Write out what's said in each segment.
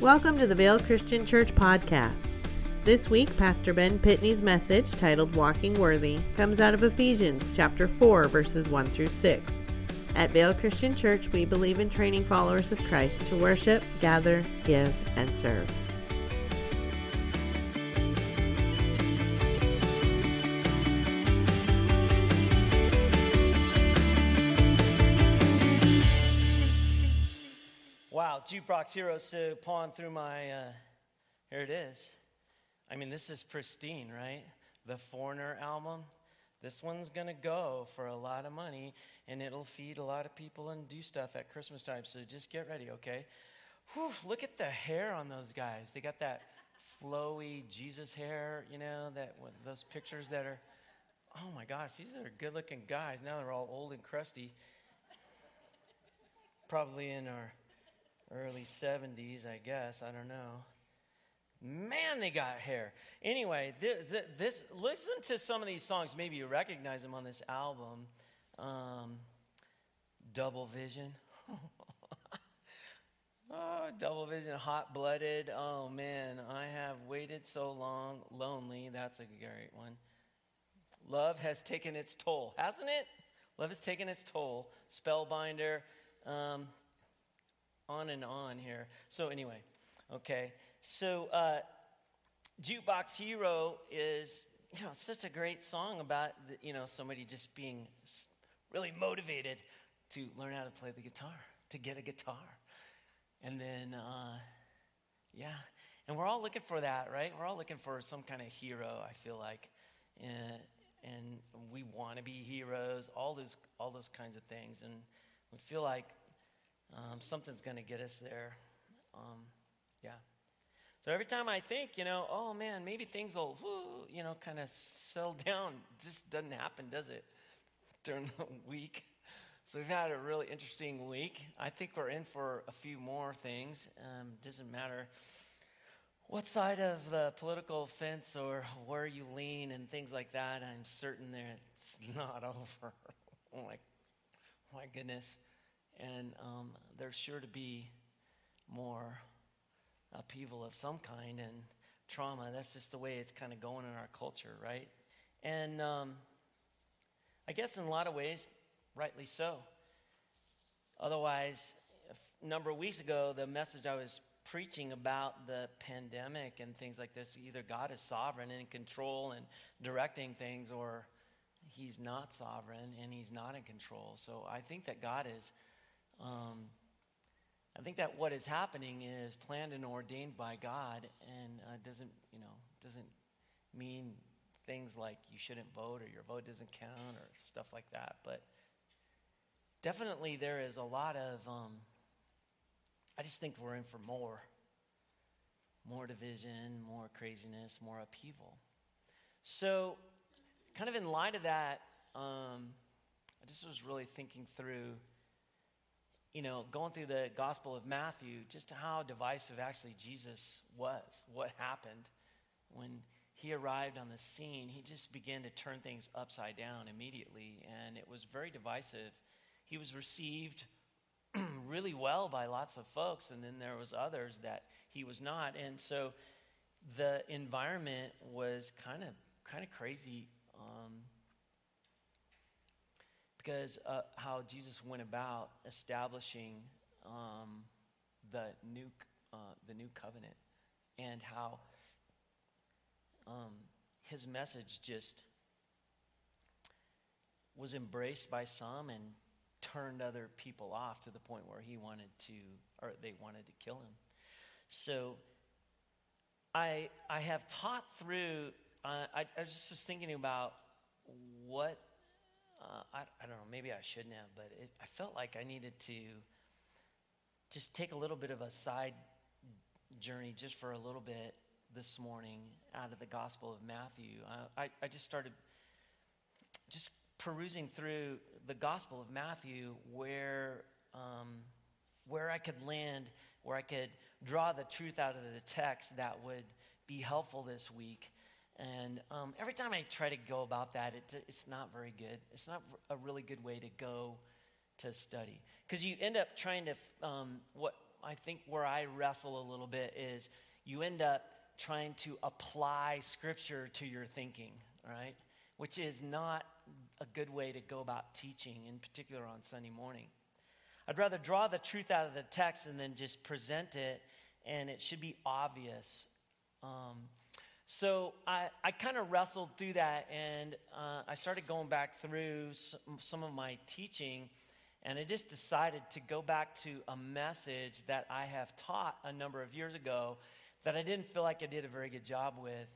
Welcome to the Vail Christian Church podcast. This week, Pastor Ben Pitney's message, titled Walking Worthy, comes out of Ephesians chapter 4, verses 1 through 6. At Vail Christian Church, we believe in training followers of Christ to worship, gather, give, and serve. Jukebox Heroes to pawn through my, uh, here it is. I mean, this is pristine, right? The Foreigner album. This one's gonna go for a lot of money, and it'll feed a lot of people and do stuff at Christmas time. So just get ready, okay? Whew, look at the hair on those guys. They got that flowy Jesus hair, you know, that those pictures that are. Oh my gosh, these are good-looking guys. Now they're all old and crusty. Probably in our early 70s, I guess. I don't know. Man, they got hair. Anyway, this, this, listen to some of these songs. Maybe you recognize them on this album. Um, Double Vision. oh, Double Vision, Hot Blooded. Oh man, I have waited so long. Lonely. That's a great one. Love has taken its toll, hasn't it? Love has taken its toll. Spellbinder. Um, on and on here. So, anyway, okay. So, uh, Jukebox Hero is, you know, such a great song about, the, you know, somebody just being really motivated to learn how to play the guitar, to get a guitar. And then, uh, yeah. And we're all looking for that, right? We're all looking for some kind of hero, I feel like. And, and we want to be heroes, all those, all those kinds of things. And we feel like um, something's going to get us there. Um, yeah. So every time I think, you know, oh man, maybe things will, whoo, you know, kind of settle down, just doesn't happen, does it? During the week. So we've had a really interesting week. I think we're in for a few more things. Um, doesn't matter what side of the political fence or where you lean and things like that. I'm certain that it's not over. oh my, my goodness. And um, there's sure to be more upheaval of some kind and trauma. That's just the way it's kind of going in our culture, right? And um, I guess in a lot of ways, rightly so. Otherwise, a number of weeks ago, the message I was preaching about the pandemic and things like this either God is sovereign and in control and directing things, or He's not sovereign and He's not in control. So I think that God is um, I think that what is happening is planned and ordained by God, and uh, doesn't you know doesn't mean things like you shouldn't vote or your vote doesn't count or stuff like that. But definitely there is a lot of. Um, I just think we're in for more, more division, more craziness, more upheaval. So, kind of in light of that, um, I just was really thinking through you know, going through the Gospel of Matthew, just how divisive actually Jesus was, what happened when he arrived on the scene, he just began to turn things upside down immediately, and it was very divisive. He was received really well by lots of folks, and then there was others that he was not, and so the environment was kind of kind of crazy. Um, because uh, how Jesus went about establishing um, the new uh, the new covenant and how um, his message just was embraced by some and turned other people off to the point where he wanted to or they wanted to kill him. So i i have taught through uh, I, I just was thinking about what uh, I, I don't know, maybe I shouldn't have, but it, I felt like I needed to just take a little bit of a side journey just for a little bit this morning out of the Gospel of Matthew. I, I, I just started just perusing through the Gospel of Matthew where, um, where I could land, where I could draw the truth out of the text that would be helpful this week. And um, every time I try to go about that, it, it's not very good. It's not a really good way to go to study. Because you end up trying to, um, what, I think where I wrestle a little bit is you end up trying to apply scripture to your thinking, right? Which is not a good way to go about teaching, in particular on Sunday morning. I'd rather draw the truth out of the text and then just present it, and it should be obvious. Um, so I, I kind of wrestled through that, and uh, I started going back through some, some of my teaching, and I just decided to go back to a message that I have taught a number of years ago that I didn't feel like I did a very good job with,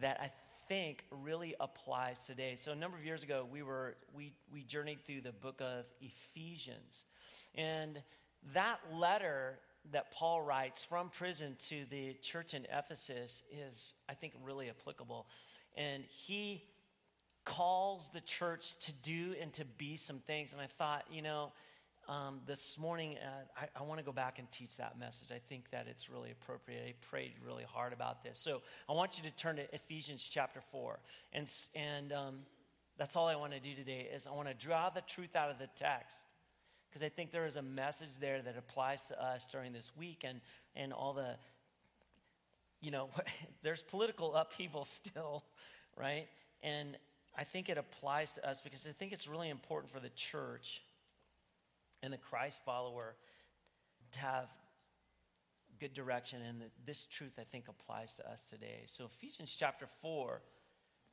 that I think really applies today. So a number of years ago, we were we we journeyed through the book of Ephesians, and that letter that Paul writes from prison to the church in Ephesus is, I think, really applicable, and he calls the church to do and to be some things. And I thought, you know um, this morning, uh, I, I want to go back and teach that message. I think that it's really appropriate. I prayed really hard about this. So I want you to turn to Ephesians chapter 4. And, and um, that's all I want to do today is I want to draw the truth out of the text because I think there is a message there that applies to us during this week and, and all the, you know, there's political upheaval still, right? And I think it applies to us because I think it's really important for the church and the Christ follower to have good direction. And this truth, I think, applies to us today. So, Ephesians chapter 4,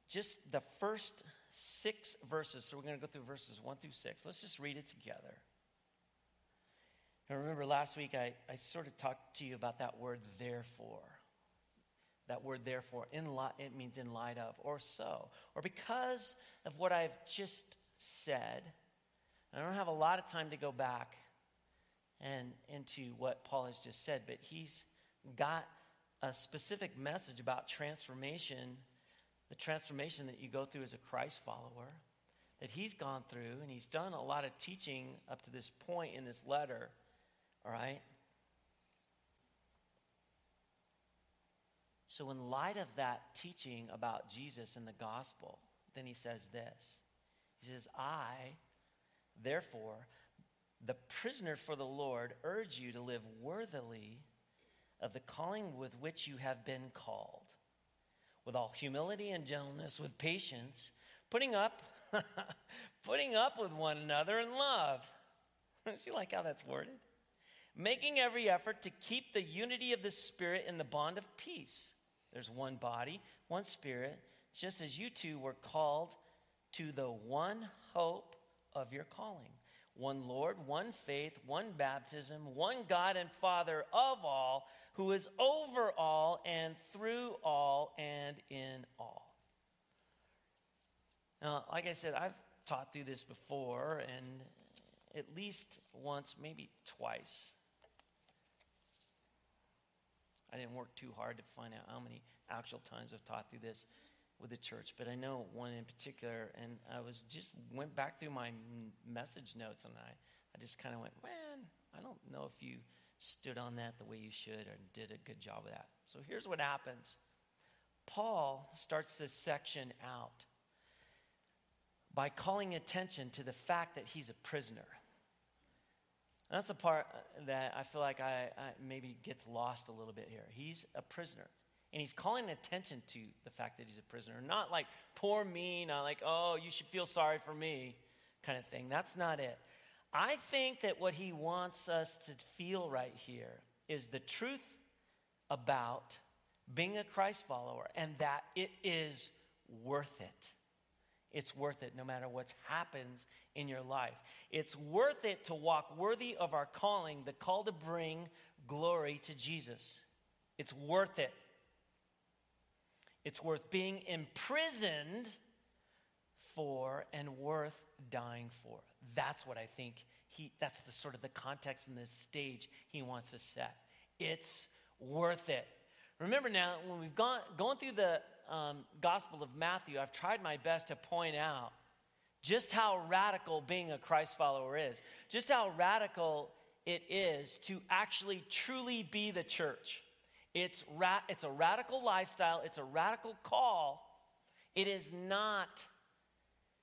just the first six verses. So, we're going to go through verses 1 through 6. Let's just read it together. And remember, last week I, I sort of talked to you about that word, therefore. That word, therefore, in light, it means in light of, or so, or because of what I've just said I don't have a lot of time to go back and into what Paul has just said, but he's got a specific message about transformation, the transformation that you go through as a Christ follower, that he's gone through, and he's done a lot of teaching up to this point in this letter, all right? So, in light of that teaching about Jesus and the gospel, then he says this He says, I Therefore, the prisoner for the Lord urge you to live worthily of the calling with which you have been called, with all humility and gentleness, with patience, putting up, putting up with one another in love. Do you like how that's worded? Making every effort to keep the unity of the Spirit in the bond of peace. There's one body, one Spirit, just as you two were called to the one hope of your calling. One Lord, one faith, one baptism, one God and Father of all, who is over all and through all and in all. Now, like I said, I've taught through this before, and at least once, maybe twice. I didn't work too hard to find out how many actual times I've taught through this with the church, but I know one in particular, and I was just went back through my message notes, and I, I just kind of went, man, I don't know if you stood on that the way you should or did a good job of that. So here's what happens. Paul starts this section out by calling attention to the fact that he's a prisoner. And that's the part that I feel like I, I maybe gets lost a little bit here. He's a prisoner. And he's calling attention to the fact that he's a prisoner. Not like, poor me, not like, oh, you should feel sorry for me kind of thing. That's not it. I think that what he wants us to feel right here is the truth about being a Christ follower and that it is worth it. It's worth it no matter what happens in your life. It's worth it to walk worthy of our calling, the call to bring glory to Jesus. It's worth it. It's worth being imprisoned for and worth dying for. That's what I think he, that's the sort of the context and the stage he wants to set. It's worth it. Remember now, when we've gone going through the um, Gospel of Matthew, I've tried my best to point out just how radical being a Christ follower is, just how radical it is to actually truly be the church. It's, ra- it's a radical lifestyle, it's a radical call. It is not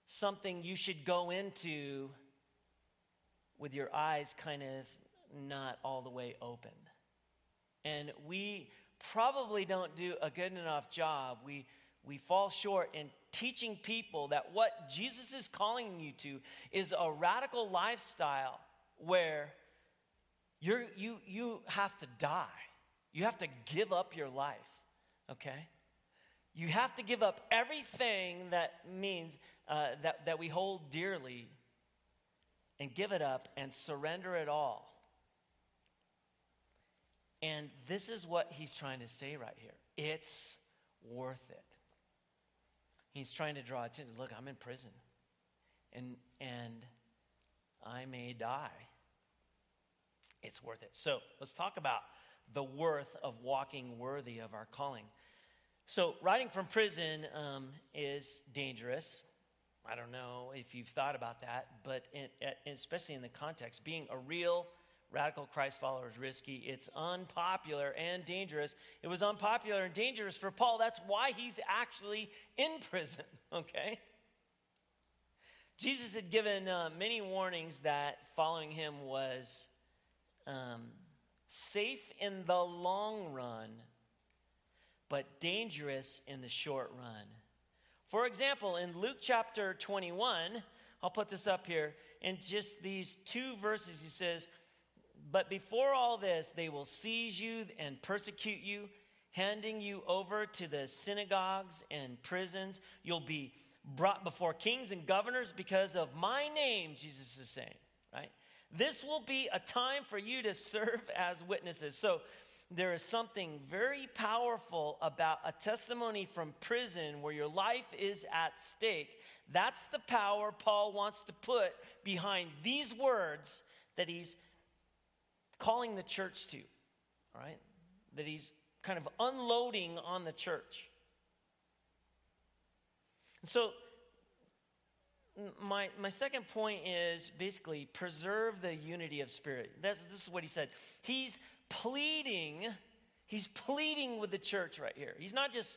something you should go into with your eyes kind of not all the way open. And we probably don't do a good enough job. We, we fall short in teaching people that what Jesus is calling you to is a radical lifestyle where you're, you, you have to die. You have to give up your life, okay? You have to give up everything that means uh, that, that we hold dearly and give it up and surrender it all. And this is what he's trying to say right here it's worth it. He's trying to draw attention. Look, I'm in prison, and, and I may die. It's worth it. So let's talk about the worth of walking worthy of our calling. So, writing from prison um, is dangerous. I don't know if you've thought about that, but in, especially in the context, being a real radical Christ followers risky. It's unpopular and dangerous. It was unpopular and dangerous for Paul. That's why he's actually in prison, okay? Jesus had given uh, many warnings that following him was um, safe in the long run, but dangerous in the short run. For example, in Luke chapter 21, I'll put this up here, in just these two verses, he says, But before all this, they will seize you and persecute you, handing you over to the synagogues and prisons. You'll be brought before kings and governors because of my name, Jesus is saying, right? This will be a time for you to serve as witnesses. So, there is something very powerful about a testimony from prison where your life is at stake. That's the power Paul wants to put behind these words that he's calling the church to, all right? That he's kind of unloading on the church. And so, my, my second point is basically preserve the unity of spirit. That's, this is what he said. He's pleading, he's pleading with the church right here. He's not just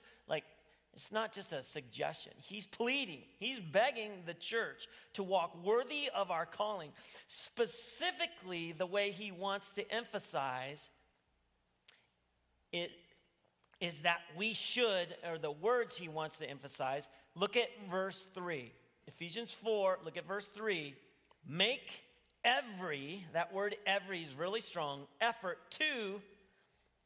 it's not just a suggestion. He's pleading, he's begging the church to walk worthy of our calling. Specifically, the way he wants to emphasize it is that we should, or the words he wants to emphasize, look at verse 3. Ephesians 4, look at verse 3. Make every, that word every is really strong, effort to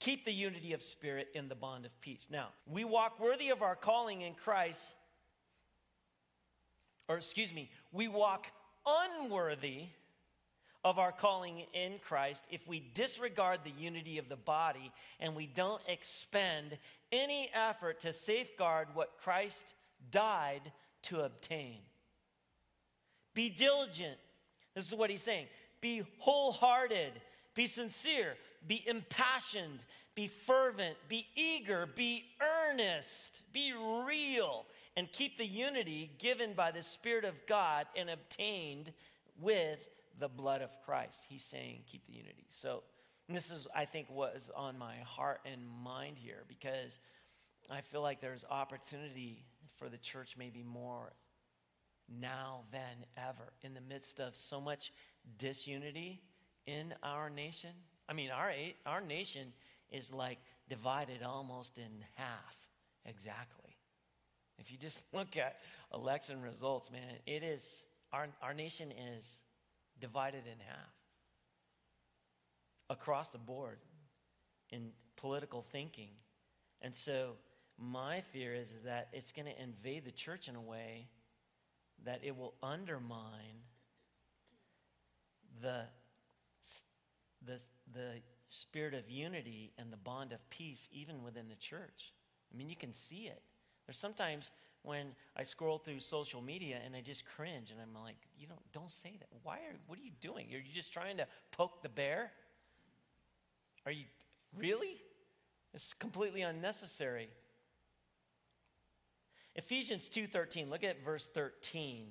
keep the unity of spirit in the bond of peace. Now, we walk worthy of our calling in Christ, or excuse me, we walk unworthy of our calling in Christ if we disregard the unity of the body and we don't expend any effort to safeguard what Christ died to obtain. Be diligent this is what he's saying be wholehearted, be sincere, be impassioned, be fervent, be eager, be earnest, be real, and keep the unity given by the Spirit of God and obtained with the blood of Christ. He's saying, keep the unity. So, this is, I think, what is on my heart and mind here because I feel like there's opportunity for the church maybe more now than ever in the midst of so much disunity in our nation. I mean, our, our nation is like divided almost in half, exactly. If you just look at election results, man, it is, our, our nation is divided in half across the board in political thinking. And so, my fear is, is that it's going to invade the church in a way that it will undermine the, the, the spirit of unity and the bond of peace even within the church. I mean, you can see it. There's sometimes when I scroll through social media and I just cringe and I'm like, you don't, don't say that. Why are, what are you doing? Are you just trying to poke the bear? Are you, really? It's completely unnecessary. Ephesians 2:13. Look at verse 13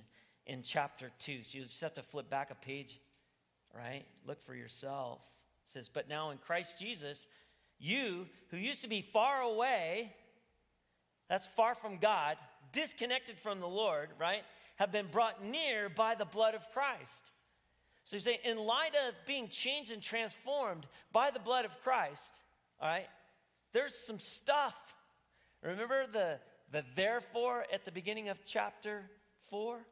in chapter 2. So you just have to flip back a page, right? Look for yourself. It says, "But now in Christ Jesus, you who used to be far away, that's far from God, disconnected from the Lord, right? Have been brought near by the blood of Christ." So you say, in light of being changed and transformed by the blood of Christ, all right, there's some stuff. Remember the, the therefore at the beginning of chapter 4?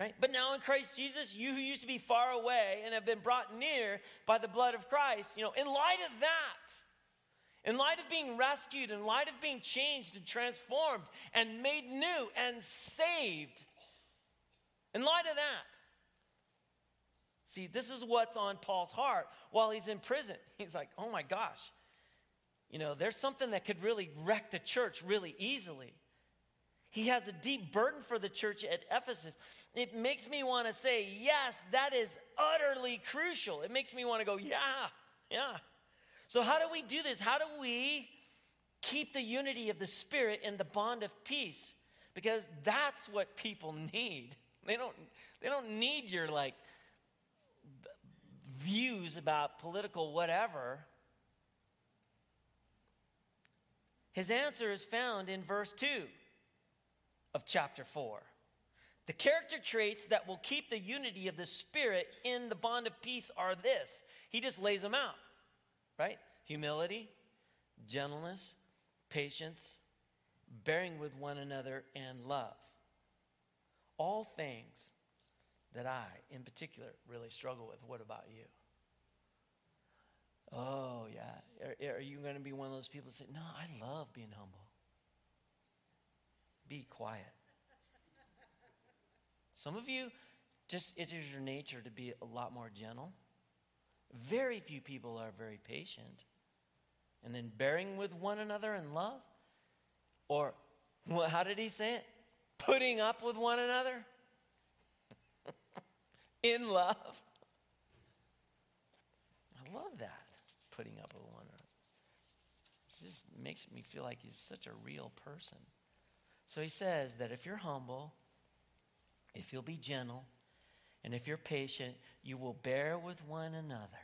Right? But now in Christ Jesus, you who used to be far away and have been brought near by the blood of Christ, you know, in light of that, in light of being rescued, in light of being changed and transformed and made new and saved, in light of that, see, this is what's on Paul's heart while he's in prison. He's like, oh my gosh, you know, there's something that could really wreck the church really easily. He has a deep burden for the church at Ephesus. It makes me want to say, yes, that is utterly crucial. It makes me want to go, yeah, yeah. So, how do we do this? How do we keep the unity of the Spirit in the bond of peace? Because that's what people need. They don't, they don't need your like views about political whatever. His answer is found in verse 2 of chapter 4. The character traits that will keep the unity of the Spirit in the bond of peace are this. He just lays them out, right? Humility, gentleness, patience, bearing with one another, and love. All things that I, in particular, really struggle with. What about you? Oh, yeah. Are, are you going to be one of those people that say, No, I love being humble? Be quiet. Some of you, just it is your nature to be a lot more gentle. Very few people are very patient. And then bearing with one another in love. Or, well, how did he say it? Putting up with one another in love. I love that, putting up with one another. It just makes me feel like he's such a real person. So he says that if you're humble, if you'll be gentle, and if you're patient, you will bear with one another.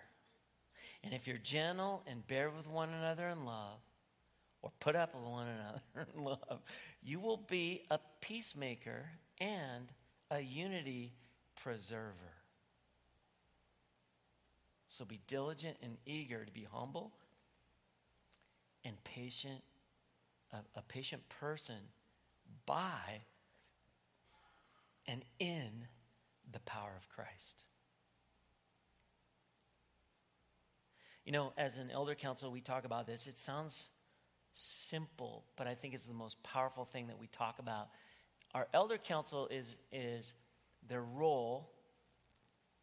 And if you're gentle and bear with one another in love, or put up with one another in love, you will be a peacemaker and a unity preserver. So be diligent and eager to be humble and patient, a, a patient person by and in the power of Christ. You know, as an elder council, we talk about this. It sounds simple, but I think it's the most powerful thing that we talk about. Our elder council is, is their role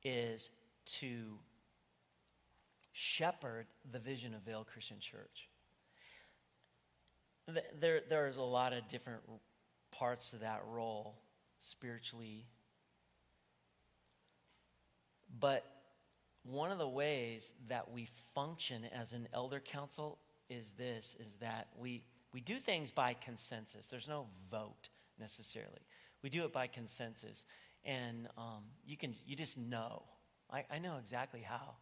is to shepherd the vision of Vail Christian Church. There, there's a lot of different parts of that role spiritually. But one of the ways that we function as an elder council is this is that we we do things by consensus. There's no vote necessarily. We do it by consensus, and um, you can you just know. I, I know exactly how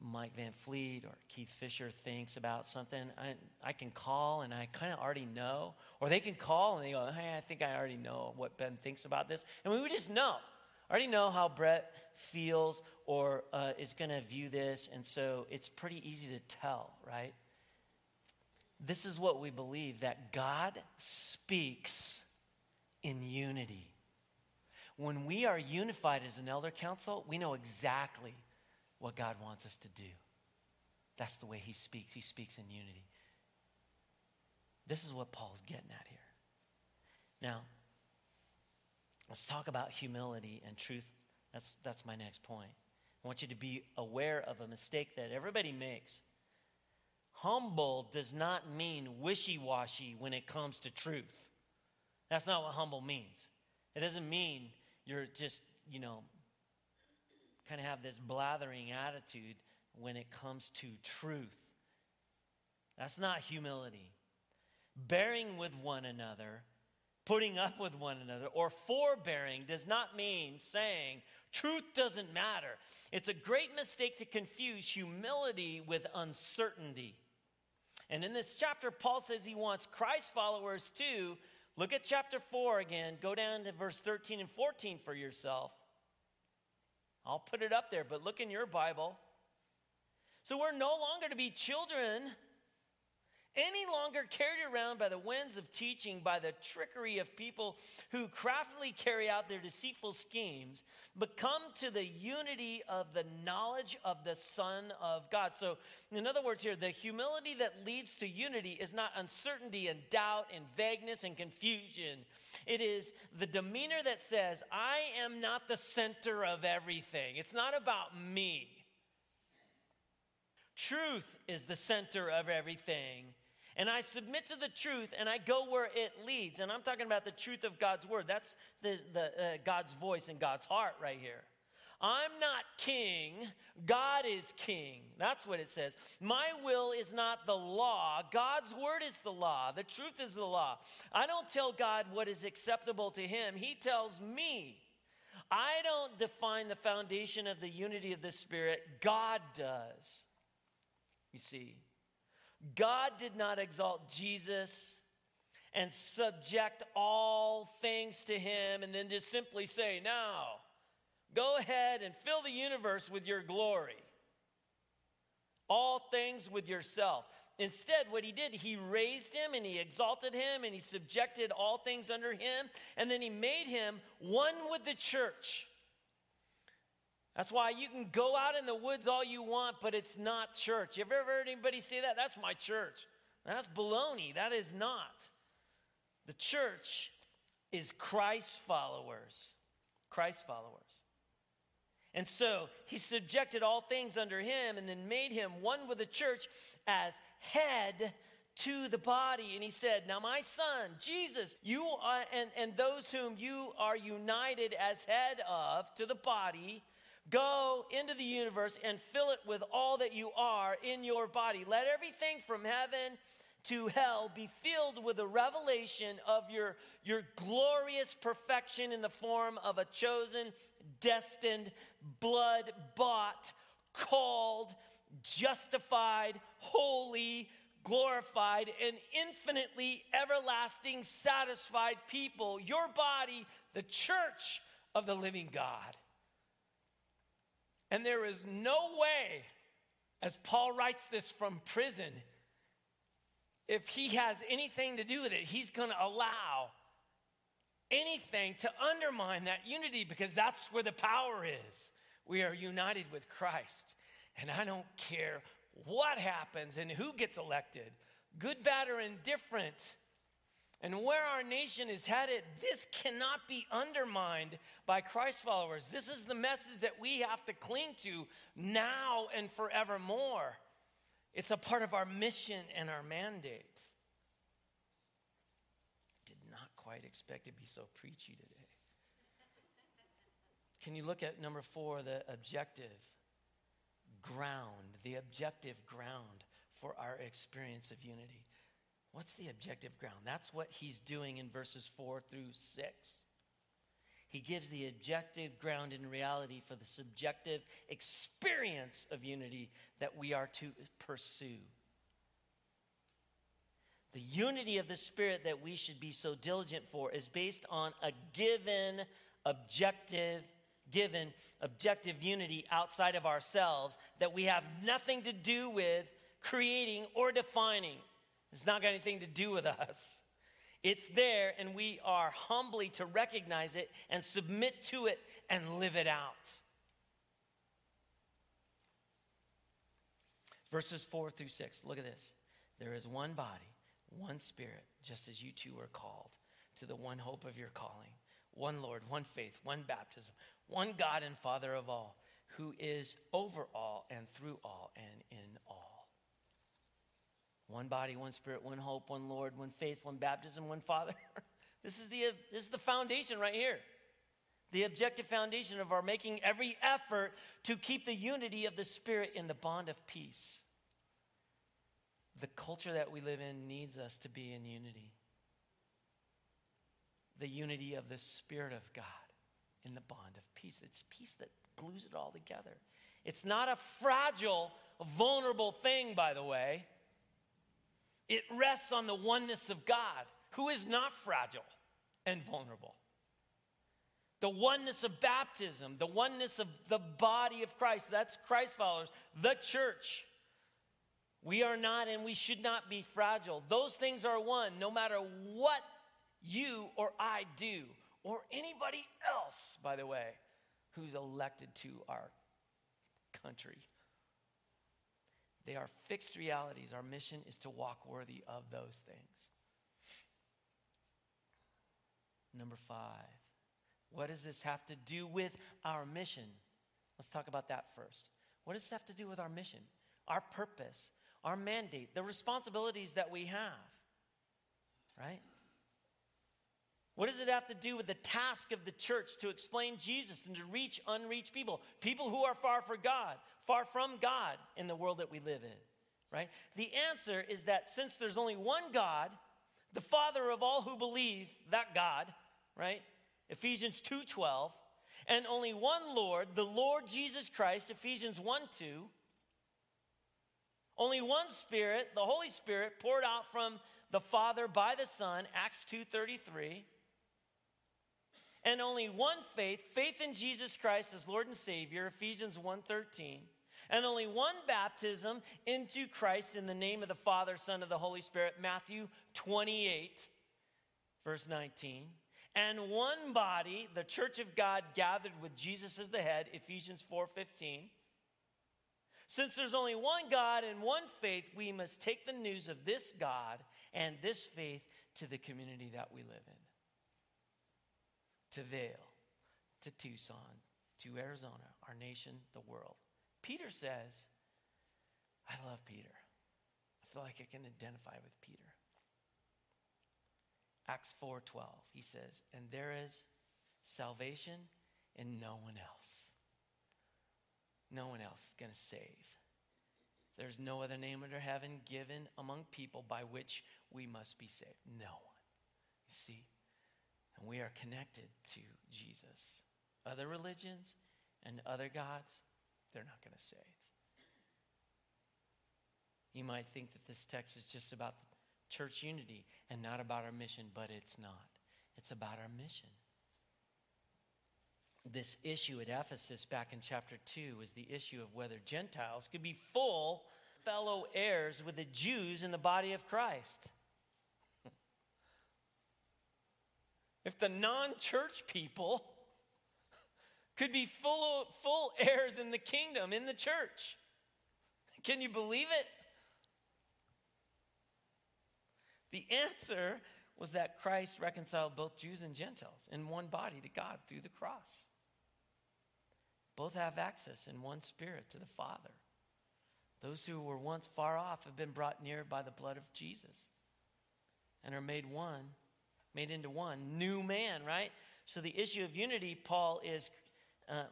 Mike Van Fleet or Keith Fisher thinks about something, I, I can call and I kind of already know. Or they can call and they go, hey, I think I already know what Ben thinks about this. And we would just know. I already know how Brett feels or uh, is going to view this. And so it's pretty easy to tell, right? This is what we believe that God speaks in unity. When we are unified as an elder council, we know exactly what God wants us to do. That's the way He speaks. He speaks in unity. This is what Paul's getting at here. Now, let's talk about humility and truth. That's, that's my next point. I want you to be aware of a mistake that everybody makes. Humble does not mean wishy washy when it comes to truth. That's not what humble means. It doesn't mean you're just, you know, kind of have this blathering attitude when it comes to truth. That's not humility. Bearing with one another, putting up with one another, or forbearing does not mean saying truth doesn't matter. It's a great mistake to confuse humility with uncertainty. And in this chapter, Paul says he wants Christ followers to look at chapter 4 again, go down to verse 13 and 14 for yourself. I'll put it up there, but look in your Bible. So we're no longer to be children any longer carried around by the winds of teaching, by the trickery of people who craftily carry out their deceitful schemes, but come to the unity of the knowledge of the Son of God. So, in other words, here, the humility that leads to unity is not uncertainty and doubt and vagueness and confusion. It is the demeanor that says, I am not the center of everything, it's not about me. Truth is the center of everything and I submit to the truth and I go where it leads. And I'm talking about the truth of God's word. That's the, the uh, God's voice and God's heart right here. I'm not king, God is king. That's what it says. My will is not the law, God's word is the law. The truth is the law. I don't tell God what is acceptable to him, he tells me. I don't define the foundation of the unity of the Spirit, God does. You see. God did not exalt Jesus and subject all things to him and then just simply say, Now, go ahead and fill the universe with your glory. All things with yourself. Instead, what he did, he raised him and he exalted him and he subjected all things under him, and then he made him one with the church. That's why you can go out in the woods all you want, but it's not church. You ever heard anybody say that? That's my church. That's baloney. That is not. The church is Christ's followers. Christ's followers. And so he subjected all things under him and then made him one with the church as head to the body. And he said, Now, my son, Jesus, you are, and, and those whom you are united as head of to the body, Go into the universe and fill it with all that you are in your body. Let everything from heaven to hell be filled with a revelation of your, your glorious perfection in the form of a chosen, destined, blood bought, called, justified, holy, glorified, and infinitely everlasting, satisfied people. Your body, the church of the living God. And there is no way, as Paul writes this from prison, if he has anything to do with it, he's going to allow anything to undermine that unity because that's where the power is. We are united with Christ. And I don't care what happens and who gets elected, good, bad, or indifferent. And where our nation is headed, this cannot be undermined by Christ followers. This is the message that we have to cling to now and forevermore. It's a part of our mission and our mandate. Did not quite expect to be so preachy today. Can you look at number four, the objective ground, the objective ground for our experience of unity? What's the objective ground? That's what he's doing in verses 4 through 6. He gives the objective ground in reality for the subjective experience of unity that we are to pursue. The unity of the Spirit that we should be so diligent for is based on a given objective, given objective unity outside of ourselves that we have nothing to do with creating or defining. It's not got anything to do with us. It's there, and we are humbly to recognize it and submit to it and live it out. Verses 4 through 6, look at this. There is one body, one spirit, just as you two are called to the one hope of your calling, one Lord, one faith, one baptism, one God and Father of all, who is over all and through all and. One body, one spirit, one hope, one Lord, one faith, one baptism, one Father. this, is the, this is the foundation right here. The objective foundation of our making every effort to keep the unity of the Spirit in the bond of peace. The culture that we live in needs us to be in unity. The unity of the Spirit of God in the bond of peace. It's peace that glues it all together. It's not a fragile, vulnerable thing, by the way. It rests on the oneness of God, who is not fragile and vulnerable. The oneness of baptism, the oneness of the body of Christ. That's Christ followers, the church. We are not and we should not be fragile. Those things are one no matter what you or I do, or anybody else, by the way, who's elected to our country. They are fixed realities. Our mission is to walk worthy of those things. Number five, what does this have to do with our mission? Let's talk about that first. What does this have to do with our mission, our purpose, our mandate, the responsibilities that we have? Right? What does it have to do with the task of the church to explain Jesus and to reach unreached people? People who are far from God, far from God in the world that we live in, right? The answer is that since there's only one God, the Father of all who believe, that God, right? Ephesians 2:12, and only one Lord, the Lord Jesus Christ, Ephesians 1:2. Only one Spirit, the Holy Spirit, poured out from the Father by the Son, Acts 2:33 and only one faith, faith in Jesus Christ as Lord and Savior, Ephesians 1:13. And only one baptism into Christ in the name of the Father, Son, of the Holy Spirit, Matthew 28, verse 19. And one body, the church of God gathered with Jesus as the head, Ephesians 4:15. Since there's only one God and one faith, we must take the news of this God and this faith to the community that we live in to Vail, to Tucson, to Arizona, our nation, the world. Peter says, I love Peter. I feel like I can identify with Peter. Acts 4:12. He says, "And there is salvation in no one else. No one else is going to save. There's no other name under heaven given among people by which we must be saved. No one. You see? And we are connected to Jesus. Other religions and other gods, they're not going to save. You might think that this text is just about church unity and not about our mission, but it's not. It's about our mission. This issue at Ephesus back in chapter 2 was the issue of whether Gentiles could be full fellow heirs with the Jews in the body of Christ. If the non church people could be full, full heirs in the kingdom, in the church. Can you believe it? The answer was that Christ reconciled both Jews and Gentiles in one body to God through the cross. Both have access in one spirit to the Father. Those who were once far off have been brought near by the blood of Jesus and are made one made into one, new man, right? So the issue of unity, Paul is, uh,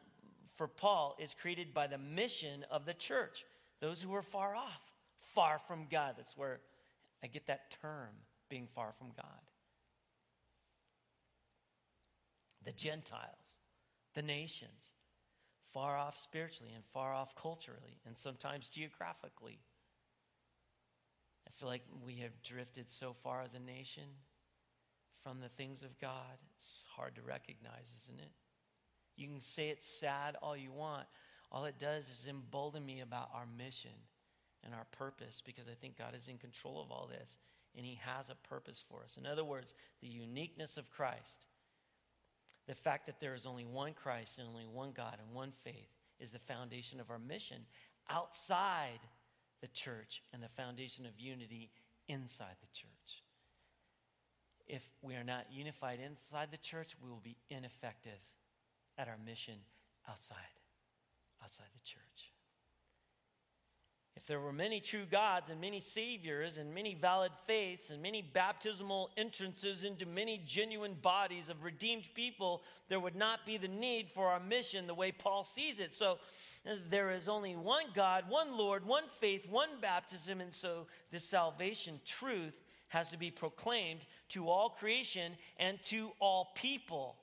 for Paul, is created by the mission of the church. Those who are far off, far from God. That's where I get that term, being far from God. The Gentiles, the nations, far off spiritually and far off culturally and sometimes geographically. I feel like we have drifted so far as a nation from the things of God, it's hard to recognize, isn't it? You can say it's sad all you want. All it does is embolden me about our mission and our purpose because I think God is in control of all this and He has a purpose for us. In other words, the uniqueness of Christ, the fact that there is only one Christ and only one God and one faith is the foundation of our mission outside the church and the foundation of unity inside the church if we are not unified inside the church, we will be ineffective at our mission outside, outside the church. If there were many true gods and many saviors and many valid faiths and many baptismal entrances into many genuine bodies of redeemed people, there would not be the need for our mission the way Paul sees it. So there is only one God, one Lord, one faith, one baptism, and so the salvation truth has to be proclaimed to all creation and to all people.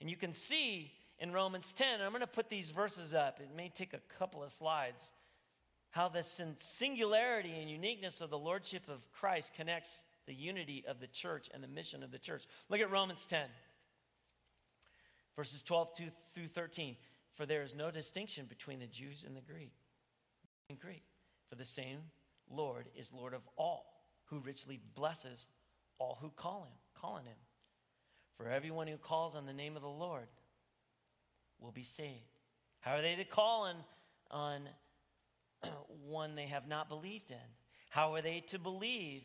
And you can see in Romans 10, I'm going to put these verses up. It may take a couple of slides. How the singularity and uniqueness of the Lordship of Christ connects the unity of the church and the mission of the church. Look at Romans 10, Verses 12 through 13. For there is no distinction between the Jews and the Greek. Greek, for the same Lord is Lord of all, who richly blesses all who call him, call on him. For everyone who calls on the name of the Lord will be saved. How are they to call on, on one they have not believed in? How are they to believe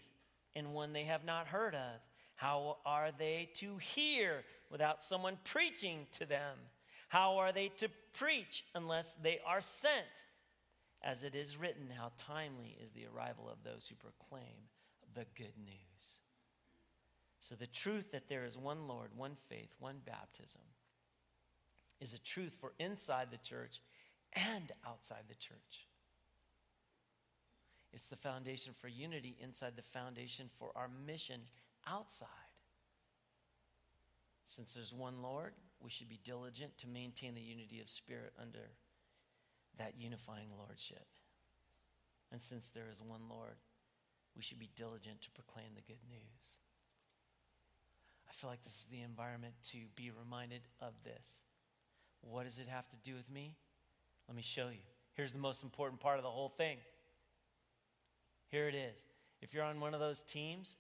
in one they have not heard of? How are they to hear without someone preaching to them? How are they to preach unless they are sent? As it is written, how timely is the arrival of those who proclaim the good news. So, the truth that there is one Lord, one faith, one baptism is a truth for inside the church and outside the church. It's the foundation for unity inside the foundation for our mission outside. Since there's one Lord, we should be diligent to maintain the unity of spirit under that unifying lordship. And since there is one Lord, we should be diligent to proclaim the good news. I feel like this is the environment to be reminded of this. What does it have to do with me? Let me show you. Here's the most important part of the whole thing. Here it is. If you're on one of those teams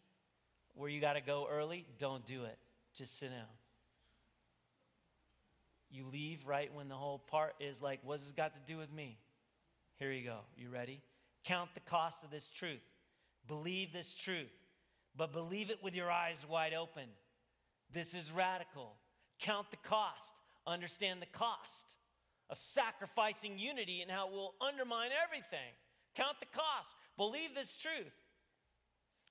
where you got to go early, don't do it. Just sit down. You leave right when the whole part is like, what has this got to do with me? Here you go. You ready? Count the cost of this truth. Believe this truth, but believe it with your eyes wide open. This is radical. Count the cost. Understand the cost of sacrificing unity and how it will undermine everything. Count the cost. Believe this truth.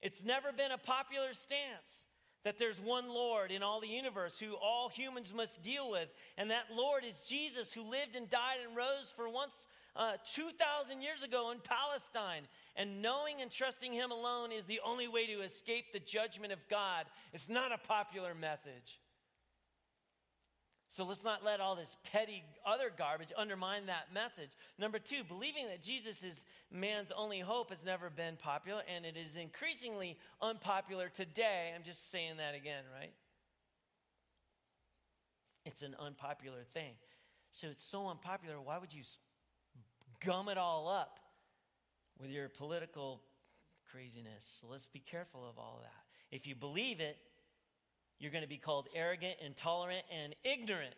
It's never been a popular stance that there's one Lord in all the universe who all humans must deal with, and that Lord is Jesus who lived and died and rose for once uh, 2,000 years ago in Palestine. And knowing and trusting Him alone is the only way to escape the judgment of God. It's not a popular message. So let's not let all this petty other garbage undermine that message. Number two, believing that Jesus is man's only hope has never been popular, and it is increasingly unpopular today. I'm just saying that again, right? It's an unpopular thing. So it's so unpopular, why would you gum it all up with your political craziness? So let's be careful of all that. If you believe it, you're going to be called arrogant, intolerant, and ignorant.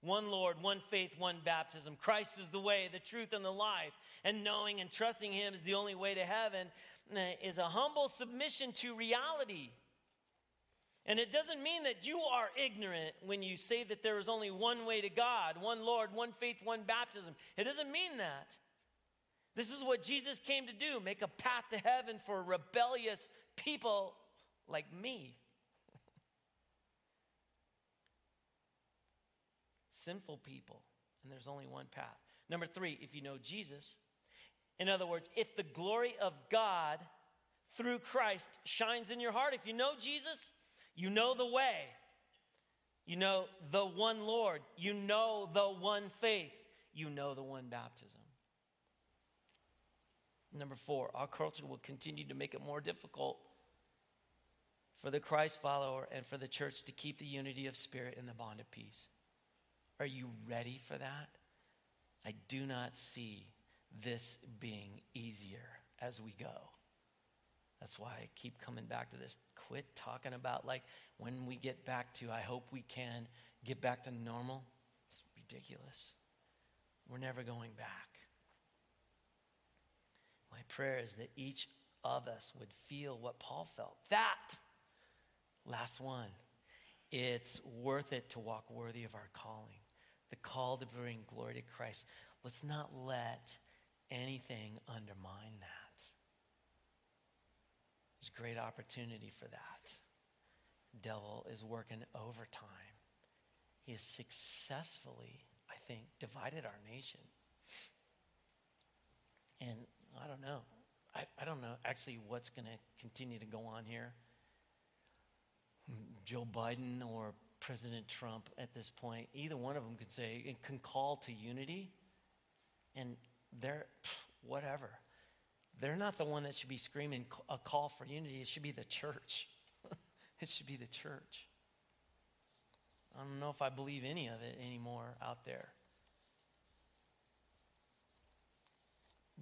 One Lord, one faith, one baptism. Christ is the way, the truth, and the life. And knowing and trusting Him is the only way to heaven eh, is a humble submission to reality. And it doesn't mean that you are ignorant when you say that there is only one way to God, one Lord, one faith, one baptism. It doesn't mean that. This is what Jesus came to do make a path to heaven for rebellious people like me. Sinful people, and there's only one path. Number three, if you know Jesus, in other words, if the glory of God through Christ shines in your heart, if you know Jesus, you know the way, you know the one Lord, you know the one faith, you know the one baptism. Number four, our culture will continue to make it more difficult for the Christ follower and for the church to keep the unity of spirit in the bond of peace. Are you ready for that? I do not see this being easier as we go. That's why I keep coming back to this. Quit talking about like when we get back to, I hope we can get back to normal. It's ridiculous. We're never going back. My prayer is that each of us would feel what Paul felt. That Last one. It's worth it to walk worthy of our calling, the call to bring glory to Christ. Let's not let anything undermine that. There's great opportunity for that. Devil is working overtime. He has successfully, I think, divided our nation. And I don't know. I, I don't know actually what's going to continue to go on here. Joe Biden or President Trump at this point, either one of them could say, it can call to unity, and they're whatever. They're not the one that should be screaming a call for unity. It should be the church. it should be the church. I don't know if I believe any of it anymore out there.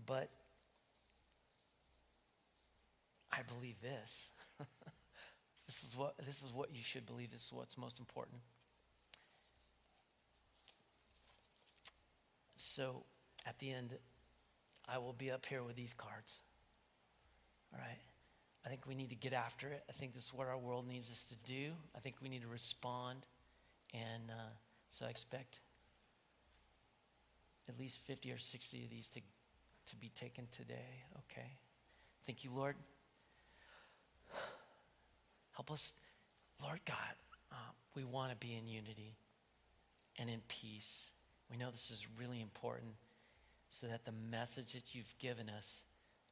But I believe this. this is what this is what you should believe. This is what's most important. So at the end, I will be up here with these cards. All right. I think we need to get after it. I think this is what our world needs us to do. I think we need to respond. And uh, so I expect at least 50 or 60 of these to, to be taken today. Okay. Thank you, Lord. Help us, Lord God. Uh, we want to be in unity and in peace. We know this is really important so that the message that you've given us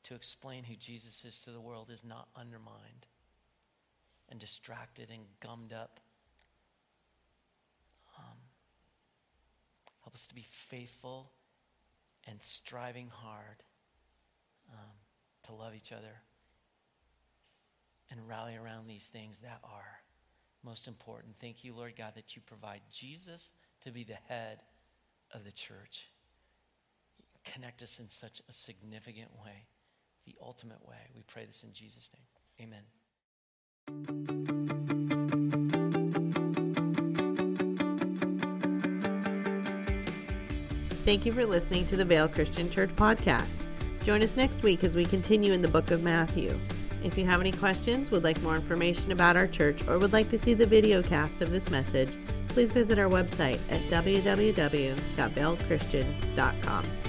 to explain who Jesus is to the world is not undermined and distracted and gummed up. Um, help us to be faithful and striving hard um, to love each other and rally around these things that are most important. Thank you, Lord God, that you provide Jesus to be the head of the church. Connect us in such a significant way, the ultimate way. We pray this in Jesus' name. Amen. Thank you for listening to the Vail Christian Church podcast. Join us next week as we continue in the book of Matthew. If you have any questions, would like more information about our church, or would like to see the video cast of this message, please visit our website at www.vailchristian.com.